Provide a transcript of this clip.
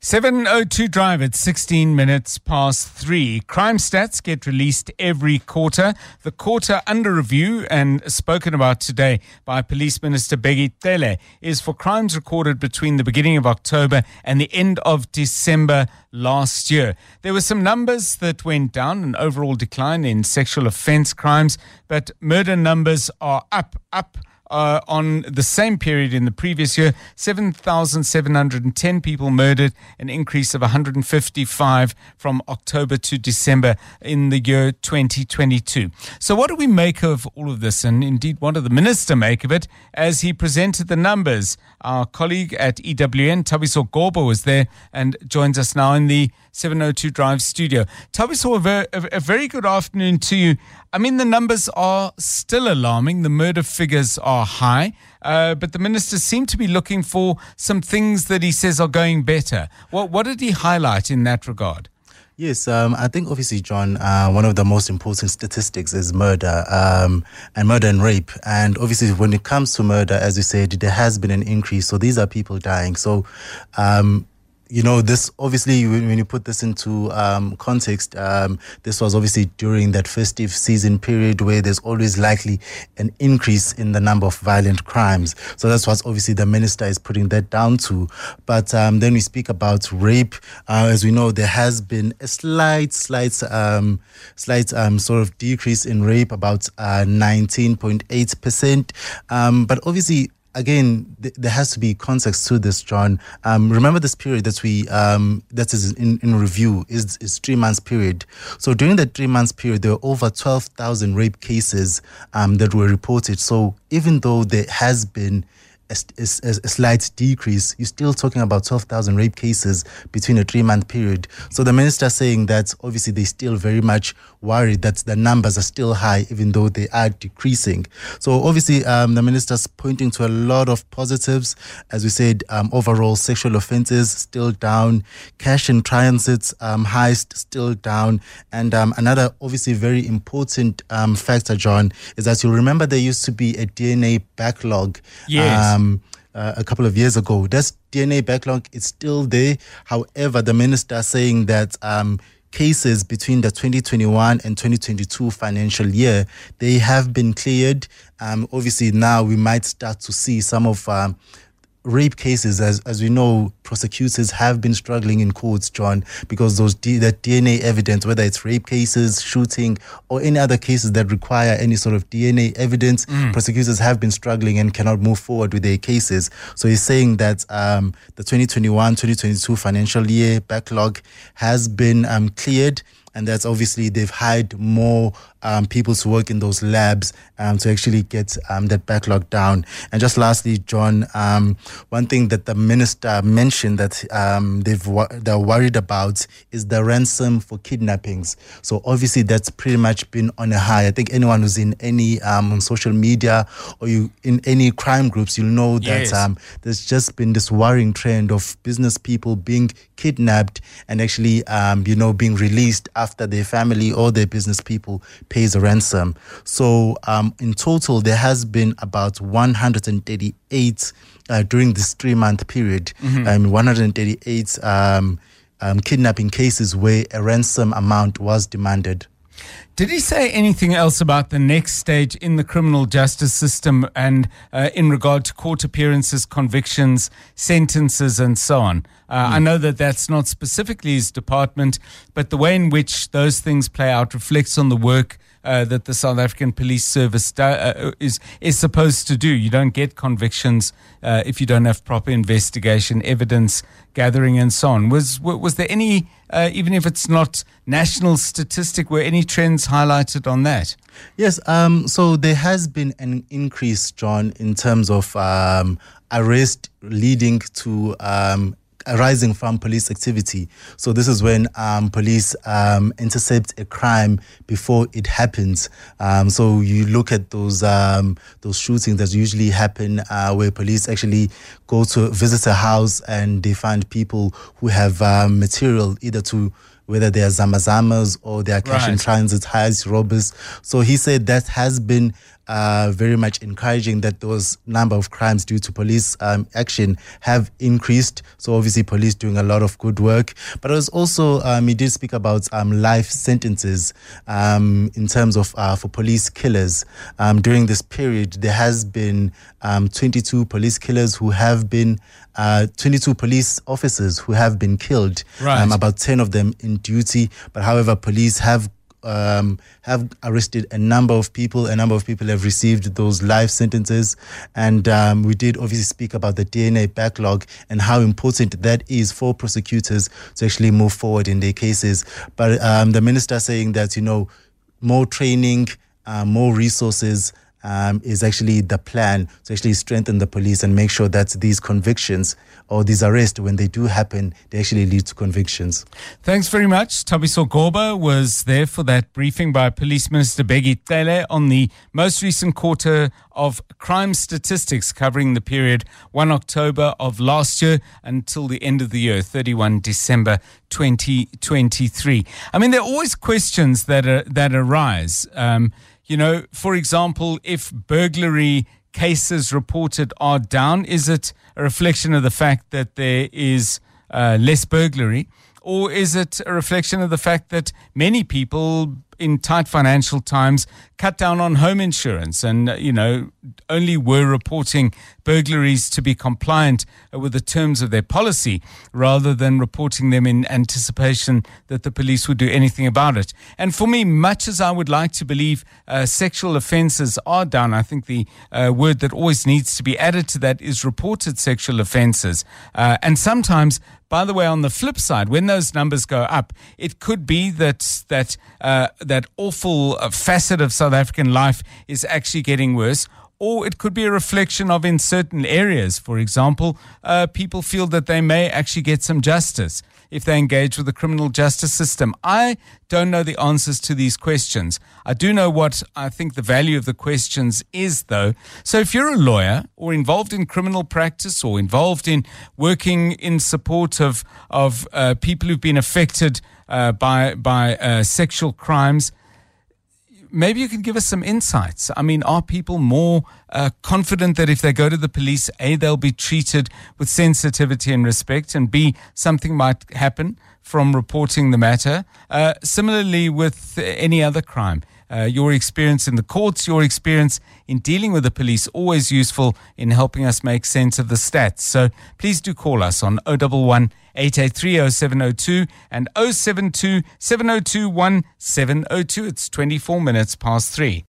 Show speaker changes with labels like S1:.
S1: 702 Drive at 16 minutes past 3. Crime stats get released every quarter. The quarter under review and spoken about today by Police Minister Bheki Cele is for crimes recorded between the beginning of October and the end of December last year. There were some numbers that went down, an overall decline in sexual offense crimes, but murder numbers are up, up uh, on the same period in the previous year 7,710 people murdered, an increase of 155 from October to December in the year 2022. So, what do we make of all of this? And indeed, what did the minister make of it as he presented the numbers? Our colleague at EWN, Thabiso Goba, was there and joins us now in the 702 Drive studio. Thabiso, a a very good afternoon to you. I mean, the numbers are still alarming. The murder figures are high, uh, but the minister seemed to be looking for some things that he says are going better. What, what did he highlight in that regard?
S2: Yes, um, I think obviously, John, uh, one of the most important statistics is murder um, and murder and rape. And obviously, when it comes to murder, as you said, there has been an increase. So these are people dying. So um, you know, this obviously, when, you put this into um, context, um, this was obviously during that festive season period where there's always likely an increase in the number of violent crimes. So that's what obviously the minister is putting that down to. But um, then we speak about rape. Uh, as we know, there has been a slight, slight, um, slight um, sort of decrease in rape, about uh, 19.8%. Um, but obviously, again, th- there has to be context to this, John. Um, remember this period that we um, that is in, in review is is three months period. So during that three months period, there were over twelve thousand rape cases um, that were reported. So even though there has been a, a, a, slight decrease, you're still talking about 12,000 rape cases between a three month period. So the minister saying that obviously they're still very much worried that the numbers are still high, even though they are decreasing. So obviously, um, the minister's pointing to a lot of positives. As we said, um, overall sexual offences still down, cash in transit um, heist still down. And um, another obviously very important um, factor, John, is that you remember there used to be a DNA backlog.
S1: Yes
S2: um, uh, a couple of years ago. That DNA backlog is still there. However, the minister saying that um, cases between the 2021 and 2022 financial year they have been cleared. Um, obviously, now we might start to see some of um, rape cases, as, as we know, prosecutors have been struggling in courts, John, because those D, that DNA evidence, whether it's rape cases, shooting, or any other cases that require any sort of DNA evidence, mm. prosecutors have been struggling and cannot move forward with their cases. So he's saying that um, the 2021-2022 financial year backlog has been um, cleared and that's obviously they've hired more um, people to work in those labs um, to actually get um, that backlog down. And just lastly, John, um, one thing that the minister mentioned that um, they've they're worried about is the ransom for kidnappings. So obviously that's pretty much been on a high. I think anyone who's in any um, on social media or you in any crime groups, you'll know that
S1: yes.
S2: there's just been this worrying trend of business people being kidnapped and actually you know being released after their family or their business people pays a ransom. So um, in total, there has been about 138 uh, during this three month period, mm-hmm. um, 138 um, um, kidnapping cases where a ransom amount was demanded.
S1: Did he say anything else about the next stage in the criminal justice system and uh, in regard to court appearances, convictions, sentences, and so on? Uh, mm. I know that that's not specifically his department, but the way in which those things play out reflects on the work uh, that the South African Police Service do, uh, is is supposed to do. You don't get convictions uh, if you don't have proper investigation, evidence gathering, and so on. Was was there any, uh, even if it's not national statistic, were any trends highlighted on that?
S2: Yes. Um, so there has been an increase, John, in terms of um, arrest leading to um, arising from police activity. So this is when um, police um, intercept a crime before it happens. Um, so you look at those um, those shootings that usually happen uh, where police actually go to visit a house and they find people who have um, material either to whether they are zamazamas or they are cash right. in transit, heist robbers. So he said that has been uh, very much encouraging that those number of crimes due to police um, action have increased. So obviously, police doing a lot of good work. But it was also um, he did speak about um, life sentences um, in terms of uh, for police killers. Um, during this period, there has been um, 22 police killers who have been uh, 22 police officers who have been killed.
S1: Right.
S2: about 10 of them in duty. But however, police have um, have arrested a number of people. A number of people have received those life sentences. And um, we did obviously speak about the DNA backlog and how important that is for prosecutors to actually move forward in their cases. But um, the minister saying that, you know, more training, uh, more resources. Um, is actually the plan to actually strengthen the police and make sure that these convictions or these arrests, when they do happen, they actually lead to convictions.
S1: Thanks very much. Thabiso Goba was there for that briefing by Police Minister Bheki Cele on the most recent quarter of crime statistics covering the period 1 October of last year until the end of the year, 31 December 2023. I mean, there are always questions that, are, that arise. Um, you know, for example, if burglary cases reported are down, is it a reflection of the fact that there is uh, less burglary? Or is it a reflection of the fact that many people in tight financial times cut down on home insurance and, uh, you know, only were reporting burglaries to be compliant with the terms of their policy rather than reporting them in anticipation that the police would do anything about it. And for me, much as I would like to believe uh, sexual offences are down, I think the uh, word that always needs to be added to that is reported sexual offences. Uh, and sometimes by the way, on the flip side, when those numbers go up, it could be that that uh, that awful uh, facet of South African life is actually getting worse. Or it could be a reflection of in certain areas, for example, uh, people feel that they may actually get some justice if they engage with the criminal justice system? I don't know the answers to these questions. I do know what I think the value of the questions is, though. So if you're a lawyer or involved in criminal practice or involved in working in support of, of uh, people who've been affected uh, by, by uh, sexual crimes, maybe you can give us some insights. I mean, are people more uh, confident that if they go to the police, A, they'll be treated with sensitivity and respect, and B, something might happen from reporting the matter? Uh, similarly, with any other crime. Uh, your experience in the courts, your experience in dealing with the police, always useful in helping us make sense of the stats. So please do call us on 011 883 0702 and 072 702 1702. It's 24 minutes past three.